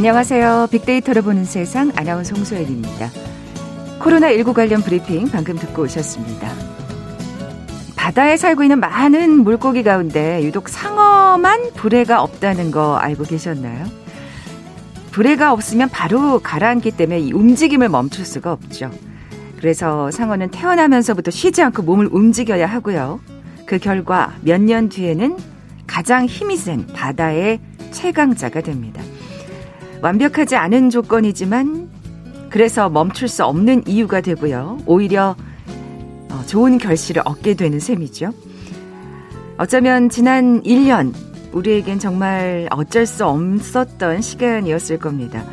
안녕하세요. 빅데이터를 보는 세상 아나운서 홍소연입니다. 코로나19 관련 브리핑 방금 듣고 오셨습니다. 바다에 살고 있는 많은 물고기 가운데 유독 상어만 불해가 없다는 거 알고 계셨나요? 불해가 없으면 바로 가라앉기 때문에 이 움직임을 멈출 수가 없죠. 그래서 상어는 태어나면서부터 쉬지 않고 몸을 움직여야 하고요. 그 결과 몇 년 뒤에는 가장 힘이 센 바다의 최강자가 됩니다. 완벽하지 않은 조건이지만 그래서 멈출 수 없는 이유가 되고요. 오히려 어, 좋은 결실을 얻게 되는 셈이죠. 어쩌면 지난 1년 우리에겐 정말 어쩔 수 없었던 시간이었을 겁니다.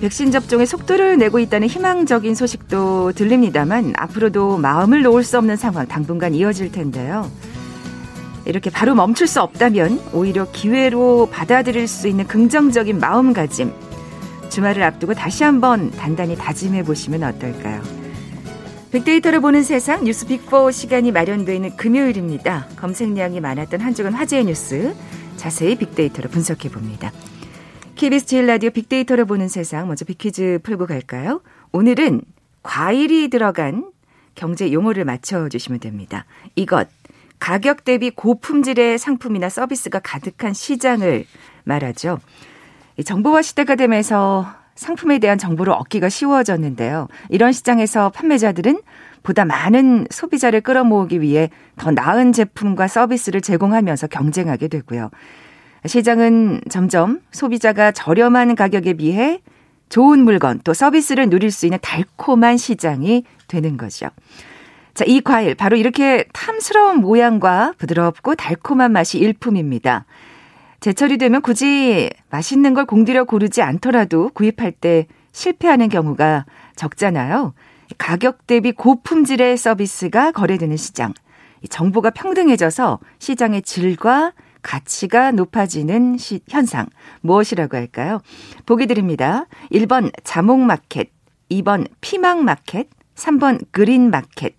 백신 접종의 속도를 내고 있다는 희망적인 소식도 들립니다만 앞으로도 마음을 놓을 수 없는 상황 당분간 이어질 텐데요. 이렇게 바로 멈출 수 없다면 오히려 기회로 받아들일 수 있는 긍정적인 마음가짐 주말을 앞두고 다시 한번 단단히 다짐해 보시면 어떨까요? 빅데이터를 보는 세상 뉴스 빅4 시간이 마련되어 있는 금요일입니다. 검색량이 많았던 한 주간 화제의 뉴스 자세히 빅데이터로 분석해 봅니다. KBS 제일 라디오 빅데이터를 보는 세상 먼저 빅퀴즈 풀고 갈까요? 오늘은 과일이 들어간 경제 용어를 맞춰 주시면 됩니다. 이것 가격 대비 고품질의 상품이나 서비스가 가득한 시장을 말하죠. 정보화 시대가 되면서 상품에 대한 정보를 얻기가 쉬워졌는데요. 이런 시장에서 판매자들은 보다 많은 소비자를 끌어모으기 위해 더 나은 제품과 서비스를 제공하면서 경쟁하게 되고요. 시장은 점점 소비자가 저렴한 가격에 비해 좋은 물건 또 서비스를 누릴 수 있는 달콤한 시장이 되는 거죠. 자, 이 과일 바로 이렇게 탐스러운 모양과 부드럽고 달콤한 맛이 일품입니다. 제철이 되면 굳이 맛있는 걸 공들여 고르지 않더라도 구입할 때 실패하는 경우가 적잖아요. 가격 대비 고품질의 서비스가 거래되는 시장. 정보가 평등해져서 시장의 질과 가치가 높아지는 시, 현상. 무엇이라고 할까요? 보기 드립니다. 1번 자몽마켓, 2번 피망마켓, 3번 그린마켓,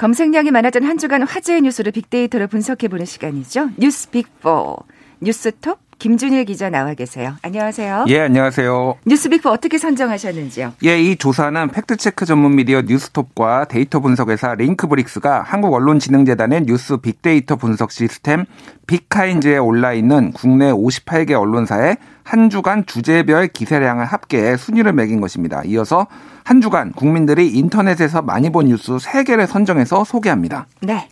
검색량이 많았던 한 주간 화제의 뉴스를 빅데이터로 분석해보는 시간이죠. 뉴스 빅4. 뉴스톱 김준일 기자 나와 계세요. 안녕하세요. 예, 안녕하세요. 뉴스빅4 어떻게 선정하셨는지요? 예, 이 조사는 팩트체크 전문 미디어 뉴스톱과 데이터 분석 회사 링크브릭스가 한국언론진흥재단의 뉴스 빅데이터 분석 시스템 빅카인즈에 올라 있는 국내 58개 언론사의 한 주간 주제별 기사량을 합계해 순위를 매긴 것입니다. 이어서 한 주간 국민들이 인터넷에서 많이 본 뉴스 3개를 선정해서 소개합니다. 네.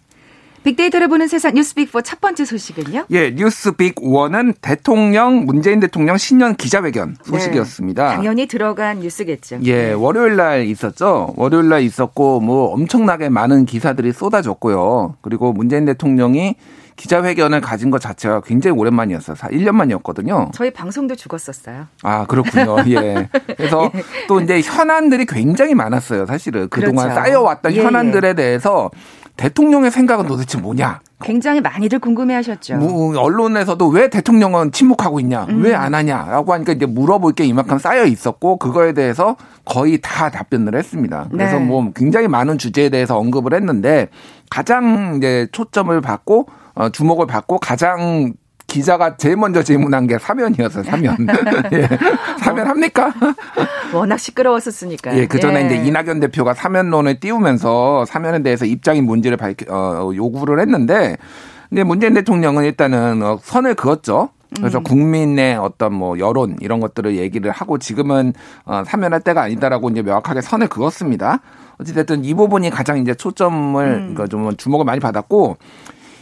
빅데이터를 보는 세상 뉴스빅4 첫 번째 소식은요? 예, 뉴스빅1은 대통령, 문재인 대통령 신년 기자회견 네. 소식이었습니다. 네, 당연히 들어간 뉴스겠죠. 예, 네. 월요일 날 있었죠. 월요일 날 있었고, 뭐 엄청나게 많은 기사들이 쏟아졌고요. 그리고 문재인 대통령이 기자회견을 가진 것 자체가 굉장히 오랜만이었어요. 1년 만이었거든요. 저희 방송도 죽었었어요. 아, 그렇군요. 예. 그래서 예. 또 이제 현안들이 굉장히 많았어요. 사실은. 그동안 그렇죠. 쌓여왔던 예, 현안들에 예. 대해서 대통령의 생각은 도대체 뭐냐? 굉장히 많이들 궁금해 하셨죠. 뭐, 언론에서도 왜 대통령은 침묵하고 있냐? 음. 왜안 하냐? 라고 하니까 이제 물어볼 게 이만큼 쌓여 있었고, 그거에 대해서 거의 다 답변을 했습니다. 그래서 네. 뭐 굉장히 많은 주제에 대해서 언급을 했는데, 가장 이제 초점을 받고, 어, 주목을 받고 가장 기자가 제일 먼저 질문한 게 사면이었어요, 사면. 예. 사면 합니까? 워낙 시끄러웠었으니까. 예, 그 전에 예. 이제 이낙연 대표가 사면론을 띄우면서 사면에 대해서 입장이 뭔지를 밝혀, 어, 요구를 했는데, 근데 문재인 대통령은 일단은 어, 선을 그었죠. 그래서 음. 국민의 어떤 뭐 여론 이런 것들을 얘기를 하고 지금은 어, 사면할 때가 아니다라고 이제 명확하게 선을 그었습니다. 어찌됐든 이 부분이 가장 이제 초점을 음. 그러니까 좀 주목을 많이 받았고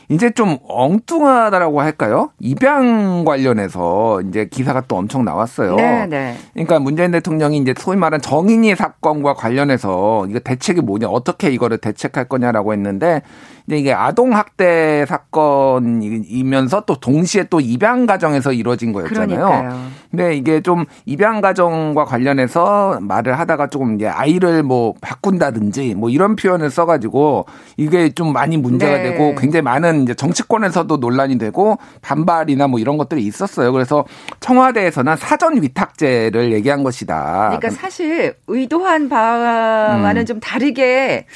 이제 좀 엉뚱하다라고 할까요? 입양 관련해서 이제 기사가 또 엄청 나왔어요. 네, 네. 그러니까 문재인 대통령이 이제 소위 말한 정인이 사건과 관련해서 이거 대책이 뭐냐, 어떻게 이거를 대책할 거냐라고 했는데 근데 이게 아동 학대 사건이면서 또 동시에 또 입양 가정에서 이루어진 거였잖아요. 그러니까요. 근데 이게 좀 입양 가정과 관련해서 말을 하다가 조금 이제 아이를 뭐 바꾼다든지 뭐 이런 표현을 써가지고 이게 좀 많이 문제가 네. 되고 굉장히 많은 이제 정치권에서도 논란이 되고 반발이나 뭐 이런 것들이 있었어요. 그래서 청와대에서는 사전 위탁제를 얘기한 것이다. 그러니까 사실 의도한 바와는 음. 좀 다르게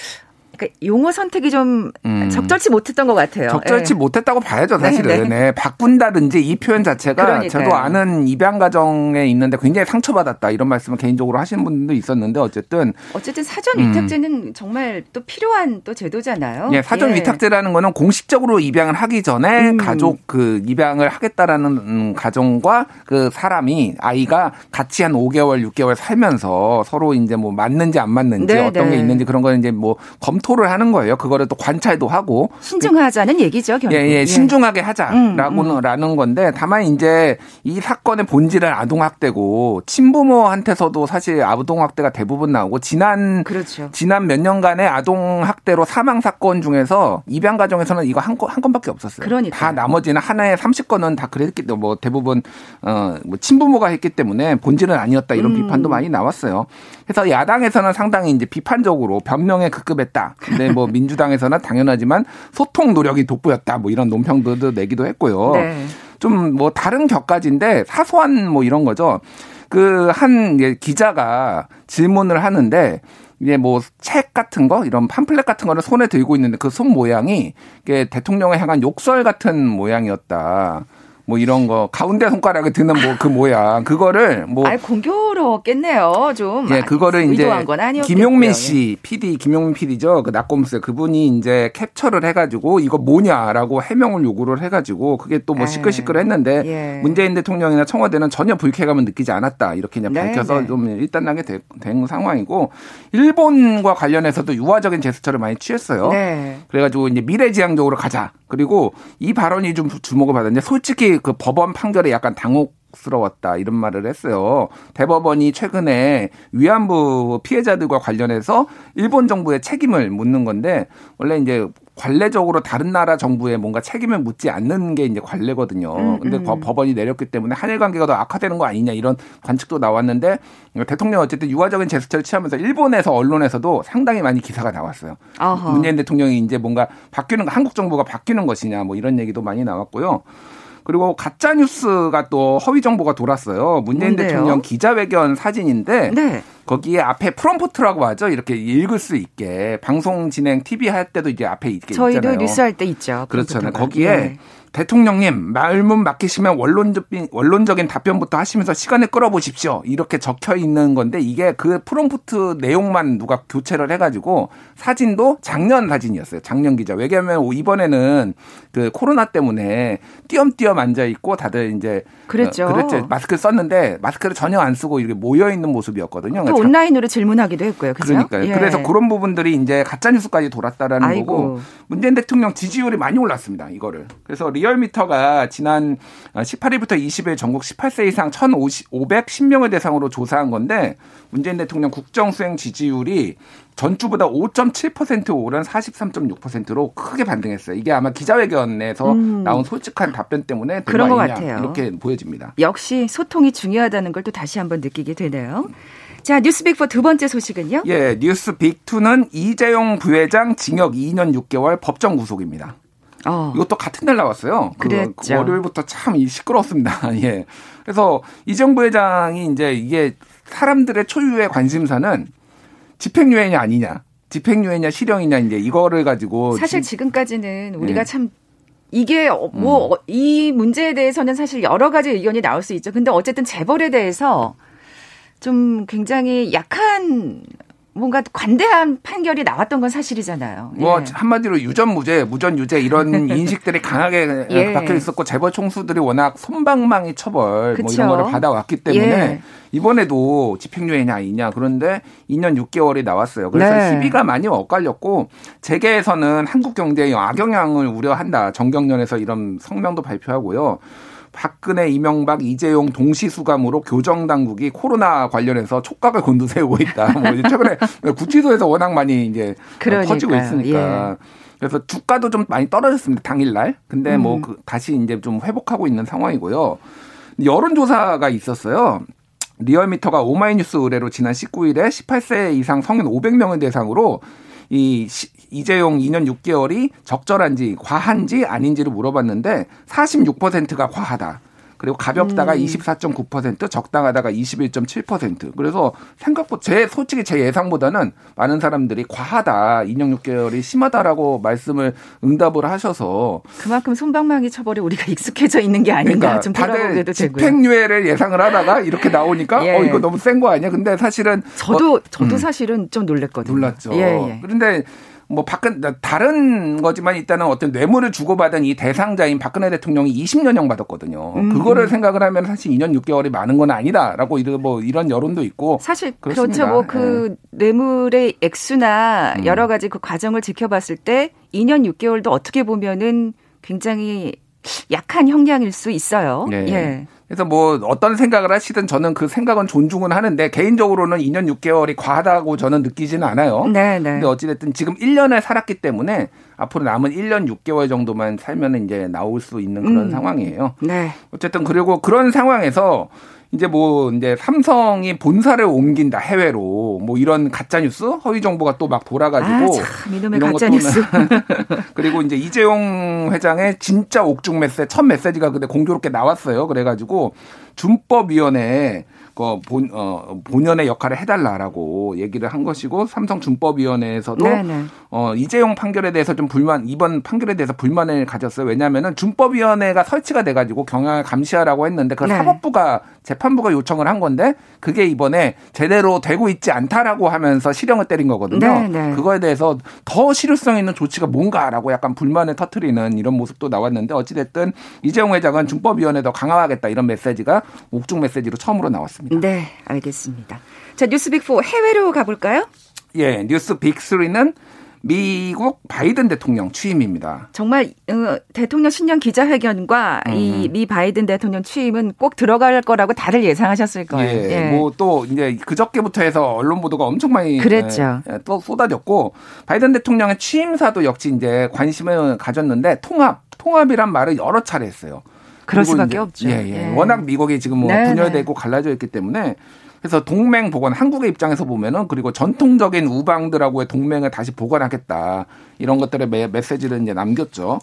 그러니까 용어 선택이 좀 음. 적절치 못했던 것 같아요. 적절치 네. 못했다고 봐야죠, 사실은. 네, 네. 네, 바꾼다든지 이 표현 자체가 그러니까요. 저도 아는 입양 가정에 있는데 굉장히 상처받았다 이런 말씀을 개인적으로 하시는 분도 있었는데 어쨌든 어쨌든 사전 위탁제는 음. 정말 또 필요한 또 제도잖아요. 예, 사전 예. 위탁제라는 거는 공식적으로 입양을 하기 전에 음. 가족 그 입양을 하겠다라는 음, 가정과 그 사람이 아이가 같이 한 5개월, 6개월 살면서 서로 이제 뭐 맞는지 안 맞는지 네, 어떤 게 네. 있는지 그런 거는 이제 뭐 검토 검토를 하는 거예요. 그거를 또 관찰도 하고 신중하자는 얘기죠. 결국. 예, 예, 신중하게 하자라고는 음, 음. 건데 다만 이제 이 사건의 본질은 아동 학대고 친부모한테서도 사실 아동 학대가 대부분 나오고 지난 그렇죠. 지난 몇 년간의 아동 학대로 사망 사건 중에서 입양 가정에서는 이거 한, 건, 한 건밖에 없었어요. 그러니까 다 나머지는 하나에 30건은 다 그랬기 때문에 뭐 대부분 어뭐 친부모가 했기 때문에 본질은 아니었다 이런 음. 비판도 많이 나왔어요. 그래서 야당에서는 상당히 이제 비판적으로 변명에 급급했다. 근데 뭐 민주당에서는 당연하지만 소통 노력이 돋보였다. 뭐 이런 논평도 내기도 했고요. 네. 좀뭐 다른 격가지인데 사소한 뭐 이런 거죠. 그 한 기자가 질문을 하는데 이게 뭐책 같은 거 이런 팜플렛 같은 거를 손에 들고 있는데 그 손 모양이 이게 대통령을 향한 욕설 같은 모양이었다. 뭐 이런 거 가운데 손가락을 드는 뭐 그 모양 그거를 뭐 아, 공교 롭겠네요 좀. 예, 그거를 이제 김용민 씨 PD 김용민 PD죠 그 낙곰수 그분이 이제 캡처를 해가지고 이거 뭐냐라고 해명을 요구를 해가지고 그게 또뭐 네. 시끌시끌 했는데 예. 문재인 대통령이나 청와대는 전혀 불쾌감을 느끼지 않았다 이렇게 그냥 네, 밝혀서 네. 좀 일단락이 된, 된 상황이고 일본과 관련해서도 유화적인 제스처를 많이 취했어요. 네. 그래가지고 이제 미래지향적으로 가자. 그리고 이 발언이 좀 주목을 받았는데 솔직히 그 법원 판결에 약간 당혹 스러웠다 이런 말을 했어요. 대법원이 최근에 위안부 피해자들과 관련해서 일본 정부의 책임을 묻는 건데 원래 이제 관례적으로 다른 나라 정부에 뭔가 책임을 묻지 않는 게 이제 관례거든요. 음, 근데 음. 법원이 내렸기 때문에 한일 관계가 더 악화되는 거 아니냐 이런 관측도 나왔는데 대통령 어쨌든 유화적인 제스처를 취하면서 일본에서 언론에서도 상당히 많이 기사가 나왔어요. 어허. 문재인 대통령이 이제 뭔가 바뀌는 한국 정부가 바뀌는 것이냐 뭐 이런 얘기도 많이 나왔고요. 그리고 가짜 뉴스가 또 허위 정보가 돌았어요. 문재인 뭔데요? 대통령 기자회견 사진인데 네. 거기에 앞에 프롬프트라고 하죠. 이렇게 읽을 수 있게 방송 진행 TV 할 때도 이제 앞에 있게 저희도 있잖아요. 저희도 뉴스 할 때 있죠. 그렇잖아요. 거기에 네. 대통령님 말문 맡기시면 원론적인 원론적인 답변부터 하시면서 시간을 끌어보십시오. 이렇게 적혀 있는 건데 이게 그 프롬프트 내용만 누가 교체를 해가지고 사진도 작년 사진이었어요. 작년 기자. 왜냐하면 이번에는 그 코로나 때문에 띄엄띄엄 앉아 있고 다들 이제 그랬죠. 어, 그랬죠. 마스크를 썼는데 마스크를 전혀 안 쓰고 이렇게 모여 있는 모습이었거든요. 또 그러니까 온라인으로 질문하기도 했고요. 그죠? 그러니까요. 예. 그래서 그런 부분들이 이제 가짜 뉴스까지 돌았다라는 아이고. 거고 문재인 대통령 지지율이 많이 올랐습니다. 이거를. 그래서 리얼미터가 지난 18일부터 20일 전국 18세 이상 1,510명을 대상으로 조사한 건데 문재인 대통령 국정 수행 지지율이 전주보다 5.7% 오른 43.6%로 크게 반등했어요. 이게 아마 기자회견에서 음. 나온 솔직한 답변 때문에 그런 것 같아요. 이렇게 보여집니다. 역시 소통이 중요하다는 걸 또 다시 한번 느끼게 되네요. 자, 뉴스빅4 두 번째 소식은요? 예, 뉴스빅2는 이재용 부회장 징역 2년 6개월 법정 구속입니다. 어. 이것도 같은 날 나왔어요. 그 그랬죠. 그 월요일부터 참 시끄러웠습니다. 예. 그래서 이재용 부회장이 이제 이게 사람들의 초유의 관심사는 집행유예냐 아니냐. 집행유예냐 실형이냐 이제 이거를 가지고 사실 지금까지는 우리가 네. 참 이게 뭐이 음. 문제에 대해서는 사실 여러 가지 의견이 나올 수 있죠. 근데 어쨌든 재벌에 대해서 좀 굉장히 약한 뭔가 관대한 판결이 나왔던 건 사실이잖아요. 뭐 예. 한마디로 유전 무죄, 무전 유죄 이런 인식들이 강하게 예. 박혀 있었고 재벌 총수들이 워낙 손방망이 처벌 그쵸? 뭐 이런 거를 받아왔기 때문에 예. 이번에도 집행유예냐 아니냐 그런데 2년 6개월이 나왔어요. 그래서 네. 시비가 많이 엇갈렸고 재계에서는 한국 경제에 악영향을 우려한다. 정경련에서 이런 성명도 발표하고요. 박근혜, 이명박, 이재용 동시수감으로 교정 당국이 코로나 관련해서 촉각을 곤두세우고 있다. 뭐 최근에 구치소에서 워낙 많이 이제 그러니까요. 퍼지고 있으니까. 예. 그래서 주가도 좀 많이 떨어졌습니다. 당일날. 근데 뭐 음. 뭐그 다시 이제 좀 회복하고 있는 상황이고요. 여론조사가 있었어요. 리얼미터가 오마이뉴스 의뢰로 지난 19일에 18세 이상 성인 500명을 대상으로 이 이재용 2년 6개월이 적절한지 과한지 아닌지를 물어봤는데 46%가 과하다. 그리고 가볍다가 음. 24.9%, 적당하다가 21.7%. 그래서 생각보다 제 솔직히 제 예상보다는 많은 사람들이 과하다, 2년 6개월이 심하다라고 말씀을 응답을 하셔서 그만큼 손방망이 처벌에 우리가 익숙해져 있는 게 아닌가 그러니까 좀 돌아보게도 되고요. 집행유예를 예상을 하다가 이렇게 나오니까 예. 어 이거 너무 센 거 아니야? 근데 사실은 저도 어, 저도 음. 사실은 좀 놀랬거든요. 놀랐죠. 예, 예. 그런데 뭐 박근 다른 거지만 일단은 어떤 뇌물을 주고받은 이 대상자인 박근혜 대통령이 20년형 받았거든요. 음. 그거를 생각을 하면 사실 2년 6개월이 많은 건 아니다라고 이런 뭐 이런 여론도 있고 사실 그렇죠. 뭐그 네. 뇌물의 액수나 음. 여러 가지 그 과정을 지켜봤을 때 2년 6개월도 어떻게 보면은 굉장히 약한 형량일 수 있어요. 네. 예. 그래서 뭐 어떤 생각을 하시든 저는 그 생각은 존중은 하는데 개인적으로는 2년 6개월이 과하다고 저는 느끼지는 않아요. 네, 네. 근데 어찌됐든 지금 1년을 살았기 때문에 앞으로 남은 1년 6개월 정도만 살면 이제 나올 수 있는 그런 음. 상황이에요. 네. 어쨌든 그리고 그런 상황에서 이제 뭐 이제 삼성이 본사를 옮긴다 해외로. 뭐 이런 가짜 뉴스? 허위 정보가 또 막 돌아가지고 아, 참, 이놈의 가짜 뉴스. 그리고 이제 이재용 회장의 진짜 옥중 메시지 첫 메시지가 근데 공교롭게 나왔어요. 그래가지고 준법위원회에 그 본, 어, 본연의 역할을 해달라라고 얘기를 한 것이고 삼성준법위원회에서도 네네. 어, 이재용 판결에 대해서 좀 불만 이번 판결에 대해서 불만을 가졌어요. 왜냐하면은 준법위원회가 설치가 돼가지고 경영을 감시하라고 했는데 그 네. 사법부가 재판부가 요청을 한 건데 그게 이번에 제대로 되고 있지 않다라고 하면서 실형을 때린 거거든요. 네네. 그거에 대해서 더 실효성 있는 조치가 뭔가라고 약간 불만을 터트리는 이런 모습도 나왔는데 어찌됐든 이재용 회장은 준법위원회 더 강화하겠다 이런 메시지가 옥중 메시지로 처음으로 나왔습니다. 네, 알겠습니다. 자, 뉴스 빅4 해외로 가볼까요? 예, 뉴스 빅3는 미국 바이든 대통령 취임입니다. 정말 어, 대통령 신년 기자회견과 음. 이미 바이든 대통령 취임은 꼭 들어갈 거라고 다들 예상하셨을 거예요. 예, 예. 뭐또 이제 그저께부터 해서 언론 보도가 엄청 많이 그랬죠. 예, 또 쏟아졌고 바이든 대통령의 취임사도 역시 이제 관심을 가졌는데 통합, 통합이란 말을 여러 차례 했어요. 그럴 수밖에 없죠. 예, 예. 예. 워낙 미국이 지금 뭐 네, 분열되고 네. 갈라져 있기 때문에 그래서 동맹 복원 한국의 입장에서 보면은 그리고 전통적인 우방들하고의 동맹을 다시 복원하겠다 이런 것들의 메, 메시지를 이제 남겼죠.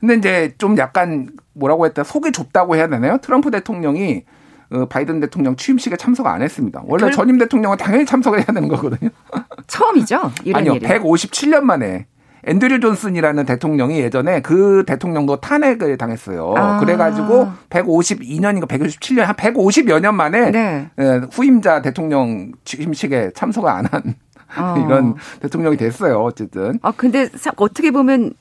근데 이제 좀 약간 뭐라고 했다 속이 좁다고 해야 되나요? 트럼프 대통령이 어, 바이든 대통령 취임식에 참석 안 했습니다. 원래 그... 전임 대통령은 당연히 참석을 해야 되는 거거든요. 처음이죠? 아니요, 일이. 157년 만에 앤드류 존슨이라는 대통령이 예전에 그 대통령도 탄핵을 당했어요. 아. 그래가지고 152년인가 157년 한 150여 년 만에 네. 예, 후임자 대통령 취임식에 참석을 안 한. 어. 이런 대통령이 됐어요. 어쨌든. 아 근데 어떻게 보면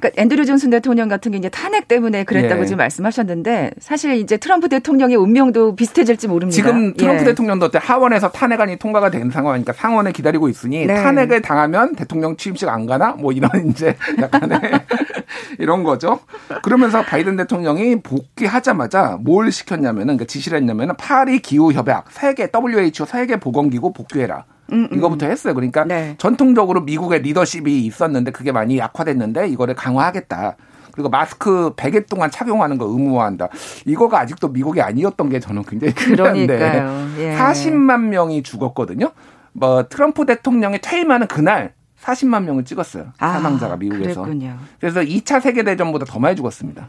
그러니까 앤드류 존슨 대통령 같은 게 이제 탄핵 때문에 그랬다고 예. 지금 말씀하셨는데 사실 이제 트럼프 대통령의 운명도 비슷해질지 모릅니다. 지금 트럼프 예. 대통령도 하원에서 탄핵안이 통과가 된 상황이니까 상원에 기다리고 있으니 네. 탄핵을 당하면 대통령 취임식 안 가나 뭐 이런 이제 약간의 이런 거죠. 그러면서 바이든 대통령이 복귀하자마자 뭘 시켰냐면은 그러니까 지시를 했냐면은 파리 기후 협약 세계 WHO 세계 보건기구 복귀해라. 음, 음. 이거부터 했어요. 그러니까 네. 전통적으로 미국의 리더십이 있었는데 그게 많이 약화됐는데 이거를 강화하겠다. 그리고 마스크 100일 동안 착용하는 거 의무화한다. 이거가 아직도 미국이 아니었던 게 저는 굉장히 큰데 예. 40만 명이 죽었거든요. 뭐 트럼프 대통령이 퇴임하는 그날 40만 명을 찍었어요. 아, 사망자가 미국에서. 그랬군요. 그래서 2차 세계 대전보다 더 많이 죽었습니다.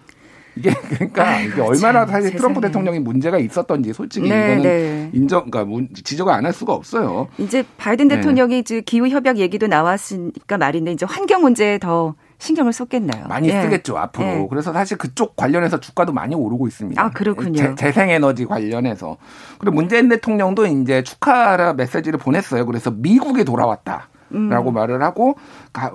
이게 그러니까 이게 얼마나 참, 사실 트럼프 대통령이 문제가 있었던지 솔직히 네, 이거는 네. 인정 그러니까 지적을 안 할 수가 없어요. 이제 바이든 네. 대통령이 네. 기후 협약 얘기도 나왔으니까 말인데 이제 환경 문제에 더 신경을 썼겠네요. 많이 예. 쓰겠죠 앞으로. 예. 그래서 사실 그쪽 관련해서 주가도 많이 오르고 있습니다. 아 그렇군요. 재, 생에너지 관련해서 그리고 문재인 대통령도 이제 축하 메시지를 보냈어요. 그래서 미국에 돌아왔다. 라고 음. 말을 하고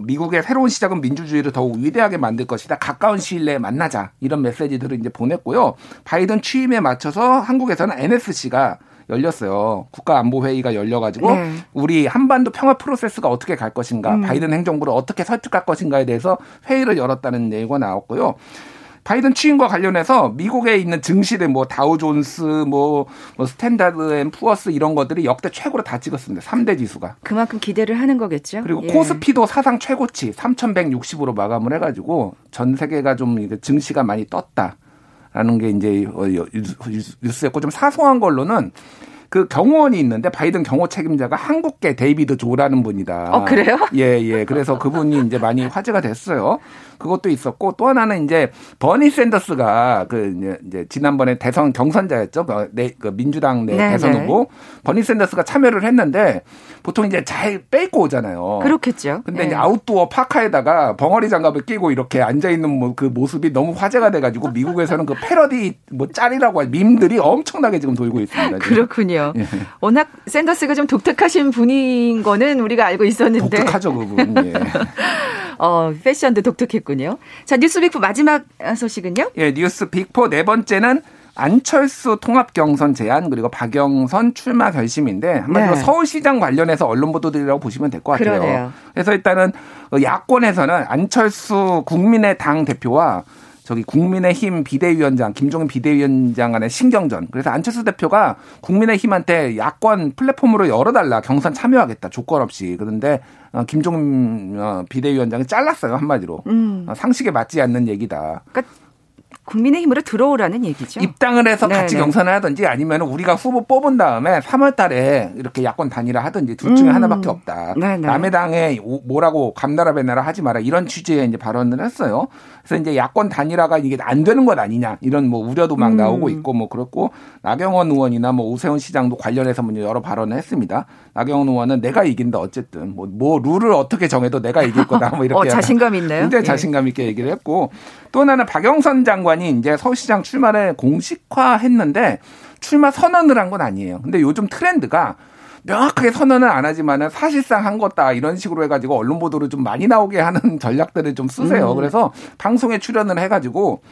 미국의 새로운 시작은 민주주의를 더욱 위대하게 만들 것이다. 가까운 시일 내에 만나자. 이런 메시지들을 이제 보냈고요. 바이든 취임에 맞춰서 한국에서는 NSC가 열렸어요. 국가안보회의가 열려가지고 네. 우리 한반도 평화 프로세스가 어떻게 갈 것인가, 음. 바이든 행정부를 어떻게 설득할 것인가에 대해서 회의를 열었다는 얘기가 나왔고요. 바이든 취임과 관련해서 미국에 있는 증시들 뭐 다우존스 뭐, 뭐 스탠다드 앤 푸어스 이런 것들이 역대 최고로 다 찍었습니다. 3대 지수가. 그만큼 기대를 하는 거겠죠. 그리고 예. 코스피도 사상 최고치 3,160으로 마감을 해 가지고 전 세계가 좀 증시가 많이 떴다. 라는 게 이제 어, 뉴스였고 좀 사소한 걸로는 그 경호원이 있는데 바이든 경호 책임자가 한국계 데이비드 조라는 분이다. 어 그래요? 예 예. 그래서 그분이 이제 많이 화제가 됐어요. 그것도 있었고 또 하나는 이제 버니 샌더스가 그 이제 지난번에 대선 경선자였죠. 그 내, 그 민주당 내 네, 대선 네. 후보 버니 샌더스가 참여를 했는데 보통 이제 잘 빼고 오잖아요. 그렇겠죠. 근데 네. 이제 아웃도어 파카에다가 벙어리 장갑을 끼고 이렇게 앉아 있는 뭐그 모습이 너무 화제가 돼 가지고 미국에서는 그 패러디 뭐 짤이라고 할 밈들이 엄청나게 지금 돌고 있습니다. 지금. 그렇군요. 예. 워낙 샌더스가 좀 독특하신 분인 거는 우리가 알고 있었는데. 독특하죠 그분. 예. 어, 패션도 독특했군요. 자, 뉴스 빅포 마지막 소식은요? 예, 뉴스 빅포 네 번째는 안철수 통합 경선 제안 그리고 박영선 출마 결심인데 한마디로 네. 서울시장 관련해서 언론 보도들이라고 보시면 될 것 같아요. 그러네요. 그래서 일단은 야권에서는 안철수 국민의당 대표와 저기 국민의힘 비대위원장 김종인 비대위원장 간의 신경전. 그래서 안철수 대표가 국민의힘한테 야권 플랫폼으로 열어달라 경선 참여하겠다 조건 없이. 그런데 어, 김종인 어, 비대위원장이 잘랐어요 한마디로. 음. 어, 상식에 맞지 않는 얘기다. 그러니까 국민의힘으로 들어오라는 얘기죠. 입당을 해서 같이 네네. 경선을 하든지 아니면 우리가 후보 뽑은 다음에 3월 달에 이렇게 야권 단일화 하든지 둘 중에 음. 하나밖에 없다. 네네. 남의 당에 뭐라고 감나라 배나라 하지 마라 이런 취지의 이제 발언을 했어요. 그래서 이제 야권 단일화가 이게 안 되는 것 아니냐 이런 뭐 우려도 막 음. 나오고 있고 뭐 그렇고 나경원 의원이나 뭐 오세훈 시장도 관련해서 뭐 여러 발언을 했습니다. 나경원 의원은 내가 이긴다 어쨌든 뭐, 뭐 룰을 어떻게 정해도 내가 이길 거다 뭐 이렇게 어, 자신감 있네요. 굉장히 예. 자신감 있게 얘기를 했고 또 하나는 박영선 장관이 이제 서울시장 출마를 공식화했는데 출마 선언을 한 건 아니에요. 근데 요즘 트렌드가 명확하게 선언은 안 하지만은 사실상 한 거다 이런 식으로 해가지고 언론 보도를 좀 많이 나오게 하는 전략들을 좀 쓰세요. 음. 그래서 방송에 출연을 해가지고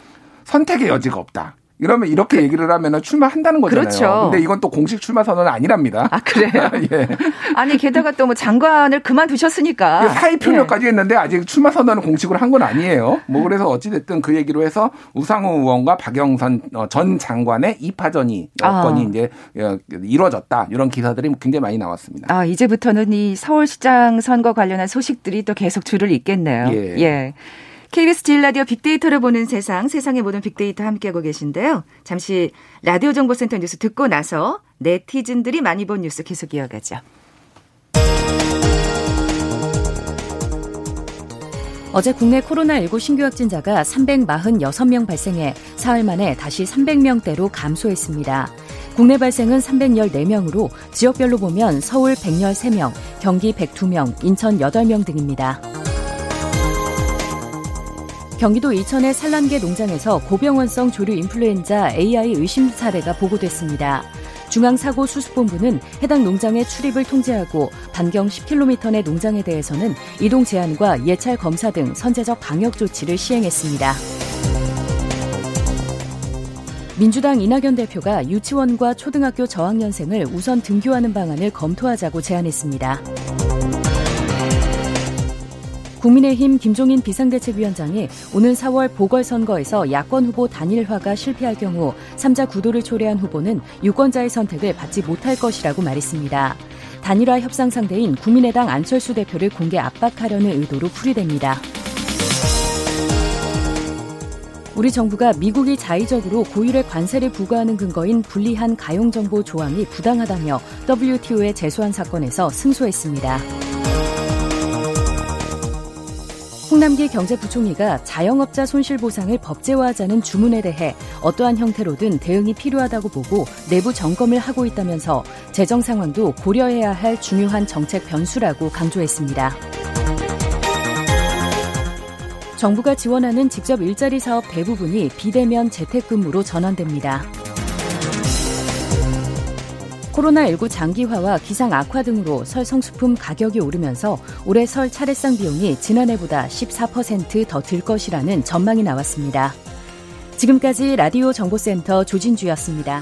선택의 여지가 없다. 이러면 이렇게 그, 얘기를 하면 출마한다는 거잖아요. 그렇죠. 근데 이건 또 공식 출마 선언은 아니랍니다. 아 그래요? 예. 아니 게다가 또 뭐 장관을 그만두셨으니까 사의 표명까지 예. 했는데 아직 출마 선언을 공식으로 한 건 아니에요. 뭐 그래서 어찌 됐든 그 얘기로 해서 우상호 의원과 박영선 어, 전 장관의 이파전이 여건이 아. 이제 어, 이루어졌다 이런 기사들이 굉장히 많이 나왔습니다. 아 이제부터는 이 서울시장 선거 관련한 소식들이 또 계속 줄을 잇겠네요. 예. 예. KBS 질 라디오 빅데이터를 보는 세상, 세상의 모든 빅데이터 함께하고 계신데요. 잠시 라디오 정보센터 뉴스 듣고 나서 네티즌들이 많이 본 뉴스 계속 이어가죠. 어제 국내 코로나19 신규 확진자가 346명 발생해 사흘 만에 다시 300명대로 감소했습니다. 국내 발생은 314명으로 지역별로 보면 서울 113명, 경기 102명, 인천 8명 등입니다. 경기도 이천의 산란계 농장에서 고병원성 조류 인플루엔자 AI 의심 사례가 보고됐습니다. 중앙사고수습본부는 해당 농장의 출입을 통제하고 반경 10km 내 농장에 대해서는 이동 제한과 예찰 검사 등 선제적 방역 조치를 시행했습니다. 민주당 이낙연 대표가 유치원과 초등학교 저학년생을 우선 등교하는 방안을 검토하자고 제안했습니다. 국민의힘 김종인 비상대책위원장이 오는 4월 보궐선거에서 야권 후보 단일화가 실패할 경우 3자 구도를 초래한 후보는 유권자의 선택을 받지 못할 것이라고 말했습니다. 단일화 협상 상대인 국민의당 안철수 대표를 공개 압박하려는 의도로 풀이됩니다. 우리 정부가 미국이 자의적으로 고율의 관세를 부과하는 근거인 불리한 가용 정보 조항이 부당하다며 WTO에 제소한 사건에서 승소했습니다. 홍남기 경제부총리가 자영업자 손실보상을 법제화하자는 주문에 대해 어떠한 형태로든 대응이 필요하다고 보고 내부 점검을 하고 있다면서 재정 상황도 고려해야 할 중요한 정책 변수라고 강조했습니다. 정부가 지원하는 직접 일자리 사업 대부분이 비대면 재택근무로 전환됩니다. 코로나19 장기화와 기상 악화 등으로 설 성수품 가격이 오르면서 올해 설 차례상 비용이 지난해보다 14%더 들 것이라는 전망이 나왔습니다. 지금까지 라디오 정보센터 조진주였습니다.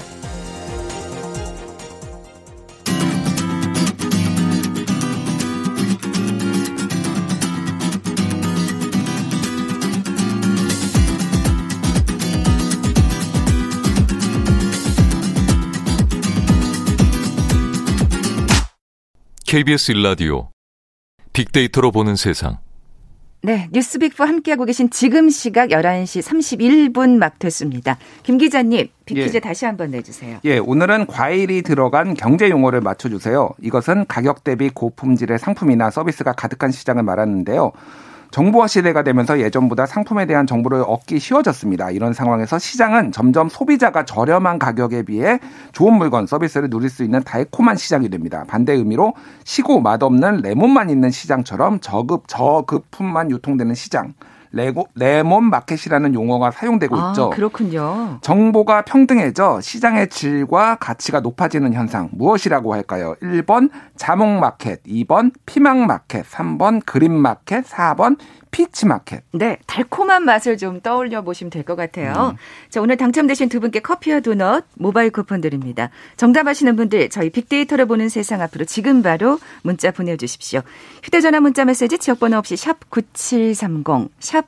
KBS 일라디오 빅데이터로 보는 세상. 네, 뉴스빅과 함께하고 계신 지금 시각 11시 31분 막 됐습니다. 김 기자님, 빅퀴즈 예. 다시 한번 내주세요. 예, 오늘은 과일이 들어간 경제 용어를 맞춰주세요. 이것은 가격 대비 고품질의 상품이나 서비스가 가득한 시장을 말하는데요. 정보화 시대가 되면서 예전보다 상품에 대한 정보를 얻기 쉬워졌습니다. 이런 상황에서 시장은 점점 소비자가 저렴한 가격에 비해 좋은 물건, 서비스를 누릴 수 있는 달콤한 시장이 됩니다. 반대 의미로 시고 맛없는 레몬만 있는 시장처럼 저급 저급품만 유통되는 시장. 레고, 레몬 마켓이라는 용어가 사용되고 아, 있죠. 그렇군요. 정보가 평등해져 시장의 질과 가치가 높아지는 현상 무엇이라고 할까요? 1번 자몽 마켓, 2번 피망 마켓, 3번 그린 마켓, 4번 피치 마켓. 네, 달콤한 맛을 좀 떠올려 보시면 될 것 같아요. 음. 자, 오늘 당첨되신 두 분께 커피와 도넛 모바일 쿠폰 드립니다. 정답하시는 분들 저희 빅데이터를 보는 세상 앞으로 지금 바로 문자 보내주십시오. 휴대전화 문자 메시지 지역번호 없이 샵 9730, 샵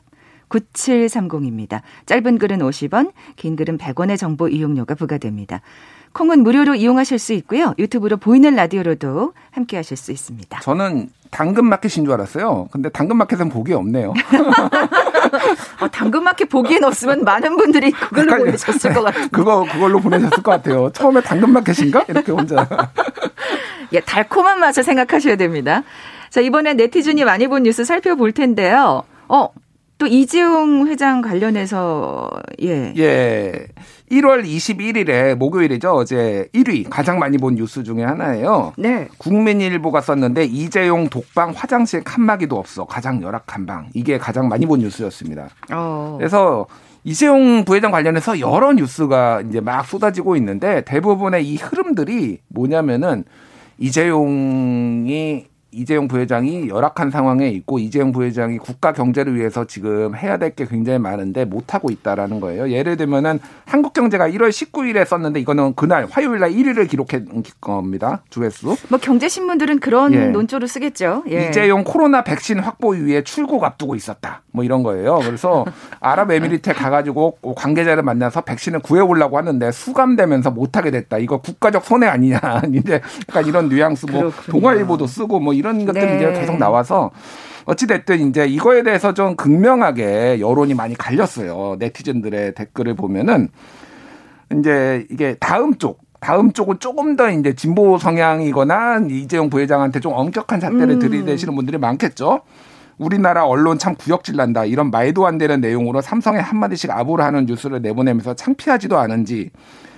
9730입니다. 짧은 글은 50원, 긴 글은 100원의 정보 이용료가 부과됩니다. 콩은 무료로 이용하실 수 있고요. 유튜브로 보이는 라디오로도 함께 하실 수 있습니다. 저는 당근마켓인 줄 알았어요. 근데 당근마켓은 보기 없네요. 어, 당근마켓 보기엔 없으면 많은 분들이 그걸로 헷갈려. 보내셨을 것 같아요. 그거, 그걸로 보내셨을 것 같아요. 처음에 당근마켓인가? 이렇게 혼자. 예, 달콤한 맛을 생각하셔야 됩니다. 자, 이번에 네티즌이 많이 본 뉴스 살펴볼 텐데요. 어, 또 이재용 회장 관련해서 예. 예. 1월 21일에 목요일이죠. 어제 1위 가장 많이 본 뉴스 중에 하나예요. 네. 국민일보가 썼는데 이재용 독방 화장실 칸막이도 없어. 가장 열악한 방. 이게 가장 많이 본 뉴스였습니다. 어. 그래서 이재용 부회장 관련해서 여러 뉴스가 이제 막 쏟아지고 있는데 대부분의 이 흐름들이 뭐냐면은 이재용이 이재용 부회장이 열악한 상황에 있고 이재용 부회장이 국가 경제를 위해서 지금 해야 될 게 굉장히 많은데 못 하고 있다라는 거예요. 예를 들면은 한국경제가 1월 19일에 썼는데 이거는 그날 화요일 날 1위를 기록한 겁니다. 주회수. 뭐 경제 신문들은 그런 예. 논조를 쓰겠죠. 예. 이재용 코로나 백신 확보 위해 출국 앞두고 있었다. 뭐 이런 거예요. 그래서 아랍에미리트에 가가지고 관계자를 만나서 백신을 구해오려고 하는데 수감되면서 못하게 됐다. 이거 국가적 손해 아니냐. 이제 약간 이런 뉘앙스 뭐 그렇군요. 동아일보도 쓰고 뭐 이런 것들이 네. 이제 계속 나와서 어찌됐든 이제 이거에 대해서 좀 극명하게 여론이 많이 갈렸어요. 네티즌들의 댓글을 보면은 이제 이게 다음 쪽 다음 쪽은 조금 더 이제 진보 성향이거나 이재용 부회장한테 좀 엄격한 잣대를 음. 들이대시는 분들이 많겠죠. 우리나라 언론 참 구역질 난다. 이런 말도 안 되는 내용으로 삼성에 한마디씩 아부를 하는 뉴스를 내보내면서 창피하지도 않은지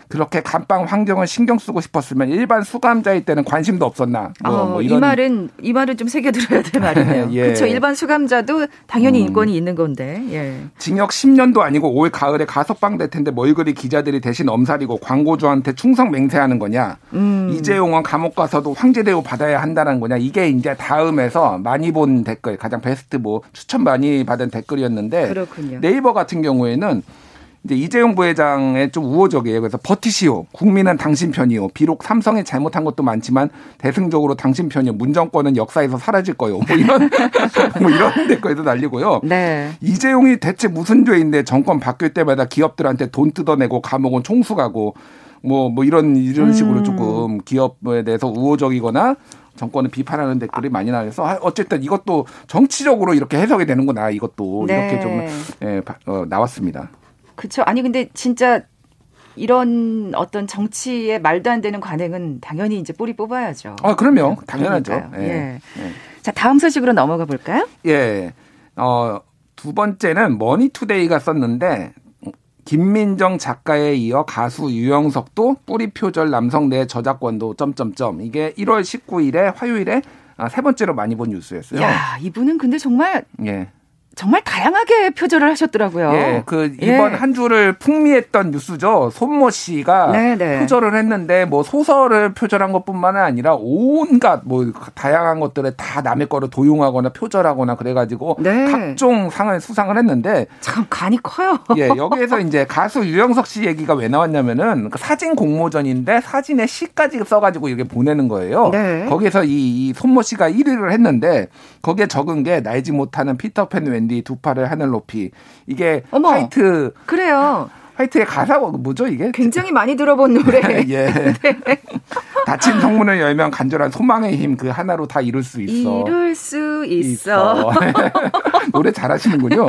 그렇게 감방 환경을 신경 쓰고 싶었으면 일반 수감자일 때는 관심도 없었나. 뭐, 어, 뭐 이런. 이 말은 이 말은 좀 새겨 들어야 될 말이네요. 예. 그렇죠. 일반 수감자도 당연히 음. 인권이 있는 건데. 예. 징역 10년도 아니고 올 가을에 가석방 될 텐데 뭘 그리 기자들이 대신 엄살이고 광고주한테 충성 맹세하는 거냐. 음. 이재용은 감옥 가서도 황제 대우 받아야 한다는 거냐. 이게 이제 다음에서 많이 본 댓글 가장 베스트 뭐 추천 많이 받은 댓글이었는데 그렇군요. 네이버 같은 경우에는 이제 이재용 부회장의 좀 우호적이에요. 그래서 버티시오. 국민은 당신 편이요. 비록 삼성이 잘못한 것도 많지만 대승적으로 당신 편이요. 문정권은 역사에서 사라질 거요. 뭐 이런 뭐 이런 데까지도 날리고요. 네. 이재용이 대체 무슨 죄인데 정권 바뀔 때마다 기업들한테 돈 뜯어내고 감옥은 총수 가고 뭐, 뭐 이런, 이런 식으로 음. 조금 기업에 대해서 우호적이거나 정권을 비판하는 댓글이 많이 나와서 아, 어쨌든 이것도 정치적으로 이렇게 해석이 되는구나 이것도 네. 이렇게 좀 예, 어, 나왔습니다. 그렇죠. 아니 근데 진짜 이런 어떤 정치의 말도 안 되는 관행은 당연히 이제 뿌리 뽑아야죠. 아, 그럼요. 당연하죠. 예. 예. 예. 자, 다음 소식으로 넘어가 볼까요? 예. 어, 두 번째는 머니투데이가 썼는데 김민정 작가에 이어 가수 유영석도 뿌리 표절 남성 내 저작권도 점점점 이게 1월 19일에 화요일에 아, 세 번째로 많이 본 뉴스였어요. 야, 이분은 근데 정말 예. 정말 다양하게 표절을 하셨더라고요. 예, 그 이번 예. 한 주를 풍미했던 뉴스죠. 손모 씨가 네네. 네. 표절을 했는데 뭐 소설을 표절한 것뿐만 아니라 온갖 뭐 다양한 것들을 다 남의 거를 도용하거나 표절하거나 그래가지고 네. 각종 상을 수상을 했는데 참 간이 커요. 예, 여기에서 이제 가수 유영석 씨 얘기가 왜 나왔냐면은 그 사진 공모전인데 사진에 시까지 써가지고 이렇게 보내는 거예요. 네. 거기에서 이, 이 손모 씨가 1위를 했는데 거기에 적은 게 날지 못하는 피터팬 웬 디두 팔을 하늘 높이 이게 어머, 화이트 그래요. 화이트의 가사가 뭐죠 이게? 굉장히 많이 들어본 노래. 예. 네. 다친 성문을 열면 간절한 소망의 힘 그 하나로 다 이룰 수 있어. 이룰 수 있어. 있어. 노래 잘하시는군요.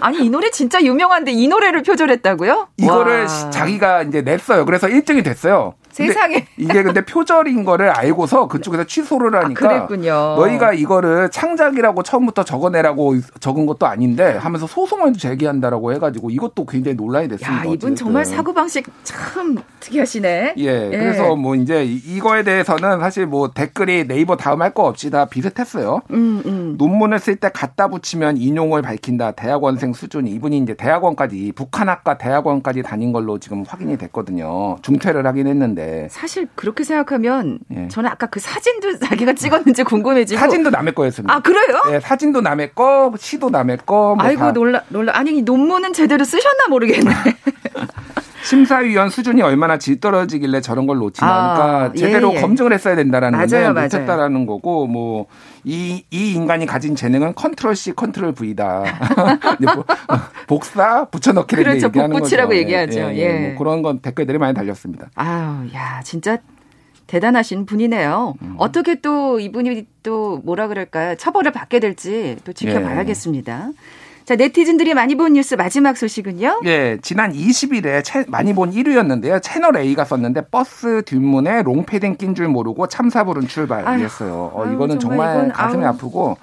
아니 이 노래 진짜 유명한데 이 노래를 표절했다고요? 이거를 와. 자기가 이제 냈어요. 그래서 1등이 됐어요. 세상에. 이게 근데 표절인 거를 알고서 그쪽에서 취소를 아, 하니까. 아, 그랬군요. 너희가 이거를 창작이라고 처음부터 적어내라고 적은 것도 아닌데 하면서 소송을 제기한다라고 해가지고 이것도 굉장히 논란이 됐습니다. 야, 이분 어쨌든. 정말 사고방식 참 특이하시네. 예, 예. 그래서 뭐 이제 이거에 대해서는 사실 뭐 댓글이 네이버 다음 할 거 없이 다 비슷했어요. 음, 음. 논문을 쓸 때 갖다 붙이면 인용을 밝힌다. 대학원생 수준이 이분이 이제 대학원까지 북한학과 대학원까지 다닌 걸로 지금 확인이 됐거든요. 중퇴를 하긴 했는데. 사실 그렇게 생각하면 예. 저는 아까 그 사진도 자기가 찍었는지 궁금해지고 사진도 남의 거였습니다. 아 그래요? 네, 사진도 남의 거, 시도 남의 거. 뭐 아이고 놀라 놀라 아니 논문은 제대로 쓰셨나 모르겠네. 심사위원 수준이 얼마나 질 떨어지길래 저런 걸 놓치나. 아, 그러니까 제대로 예, 예. 검증을 했어야 된다라는 맞아요, 건데 못했다라는 거고 뭐 이 이 인간이 가진 재능은 컨트롤 C, 컨트롤 V다. 뭐 복사 붙여넣기를 그렇죠, 얘기하는 복붙이라고 거죠. 얘기하죠. 예, 예. 뭐 그런 건 댓글들이 많이 달렸습니다. 아유, 야 진짜 대단하신 분이네요. 음. 어떻게 또 이분이 또 뭐라 그럴까요? 처벌을 받게 될지 또 지켜봐야겠습니다. 예. 자, 네티즌들이 많이 본 뉴스 마지막 소식은요? 예, 지난 20일에 채, 많이 본 1위였는데요. 채널 A가 썼는데 버스 뒷문에 롱패딩 낀 줄 모르고 참사 부른 출발이었어요. 어, 이거는 정말, 정말 가슴이 아우. 아프고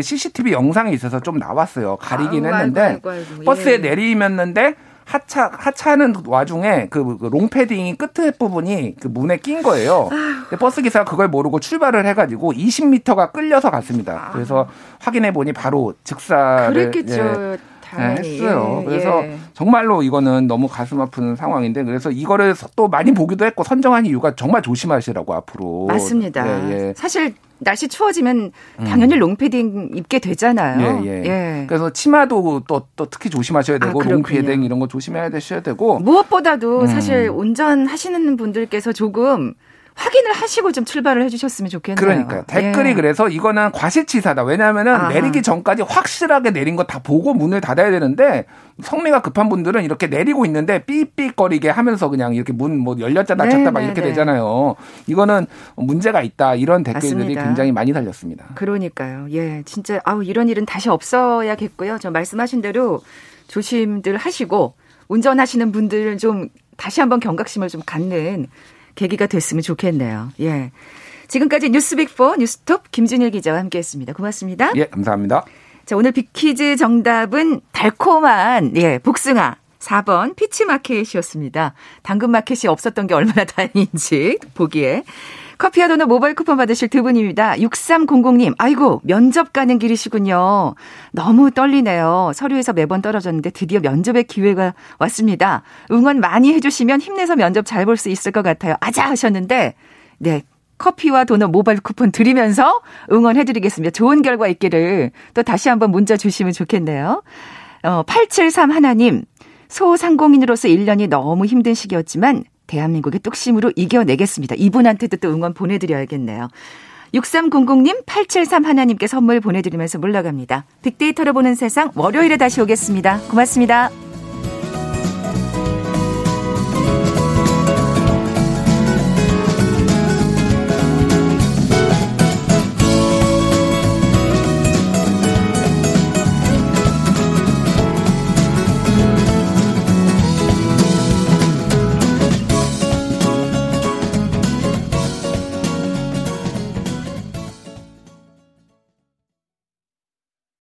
CCTV 영상이 있어서 좀 나왔어요. 가리긴 아우, 했는데 아이고, 아이고, 아이고. 버스에 예. 내리면는데 하차 하차하는 와중에 그, 그 롱패딩이 끝에 부분이 그 문에 낀 거예요. 버스 기사가 그걸 모르고 출발을 해가지고 20m가 끌려서 갔습니다. 그래서 확인해 보니 바로 즉사를 그랬겠죠. 예. 네, 했어요. 그래서 예. 정말로 이거는 너무 가슴 아픈 상황인데 그래서 이거를 또 많이 보기도 했고 선정한 이유가 정말 조심하시라고 앞으로. 맞습니다. 예, 예. 사실 날씨 추워지면 당연히 음. 롱패딩 입게 되잖아요. 예, 예. 예. 그래서 치마도 또, 또 특히 조심하셔야 되고 아, 롱패딩 이런 거 조심해야 되셔야 되고 무엇보다도 음. 사실 운전하시는 분들께서 조금 확인을 하시고 좀 출발을 해주셨으면 좋겠네요. 그러니까 댓글이 예. 그래서 이거는 과실치사다. 왜냐하면은 아하. 내리기 전까지 확실하게 내린 거 다 보고 문을 닫아야 되는데 성미가 급한 분들은 이렇게 내리고 있는데 삐삐거리게 하면서 그냥 이렇게 문 뭐 열렸다 닫혔다 네, 막 이렇게 네. 되잖아요. 이거는 문제가 있다 이런 댓글들이 맞습니다. 굉장히 많이 달렸습니다. 그러니까요. 예, 진짜 아우 이런 일은 다시 없어야겠고요. 저 말씀하신 대로 조심들 하시고 운전하시는 분들 좀 다시 한번 경각심을 좀 갖는 계기가 됐으면 좋겠네요. 예. 지금까지 뉴스빅4 뉴스톱 김준일 기자와 함께했습니다. 고맙습니다. 예, 감사합니다. 자, 오늘 빅퀴즈 정답은 달콤한 예 복숭아 4번 피치 마켓이었습니다. 당근 마켓이 없었던 게 얼마나 다행인지 보기에. 커피와 도넛 모바일 쿠폰 받으실 두 분입니다. 6300님, 아이고, 면접 가는 길이시군요. 너무 떨리네요. 서류에서 매번 떨어졌는데 드디어 면접의 기회가 왔습니다. 응원 많이 해주시면 힘내서 면접 잘 볼 수 있을 것 같아요. 아자! 하셨는데, 네. 커피와 도넛 모바일 쿠폰 드리면서 응원해드리겠습니다. 좋은 결과 있기를 또 다시 한번 문자 주시면 좋겠네요. 어, 873 하나님, 소상공인으로서 1년이 너무 힘든 시기였지만 대한민국의 뚝심으로 이겨내겠습니다. 이분한테도 또 응원 보내드려야겠네요. 6300님, 873 하나님께 선물 보내드리면서 물러갑니다. 빅데이터로 보는 세상 월요일에 다시 오겠습니다. 고맙습니다.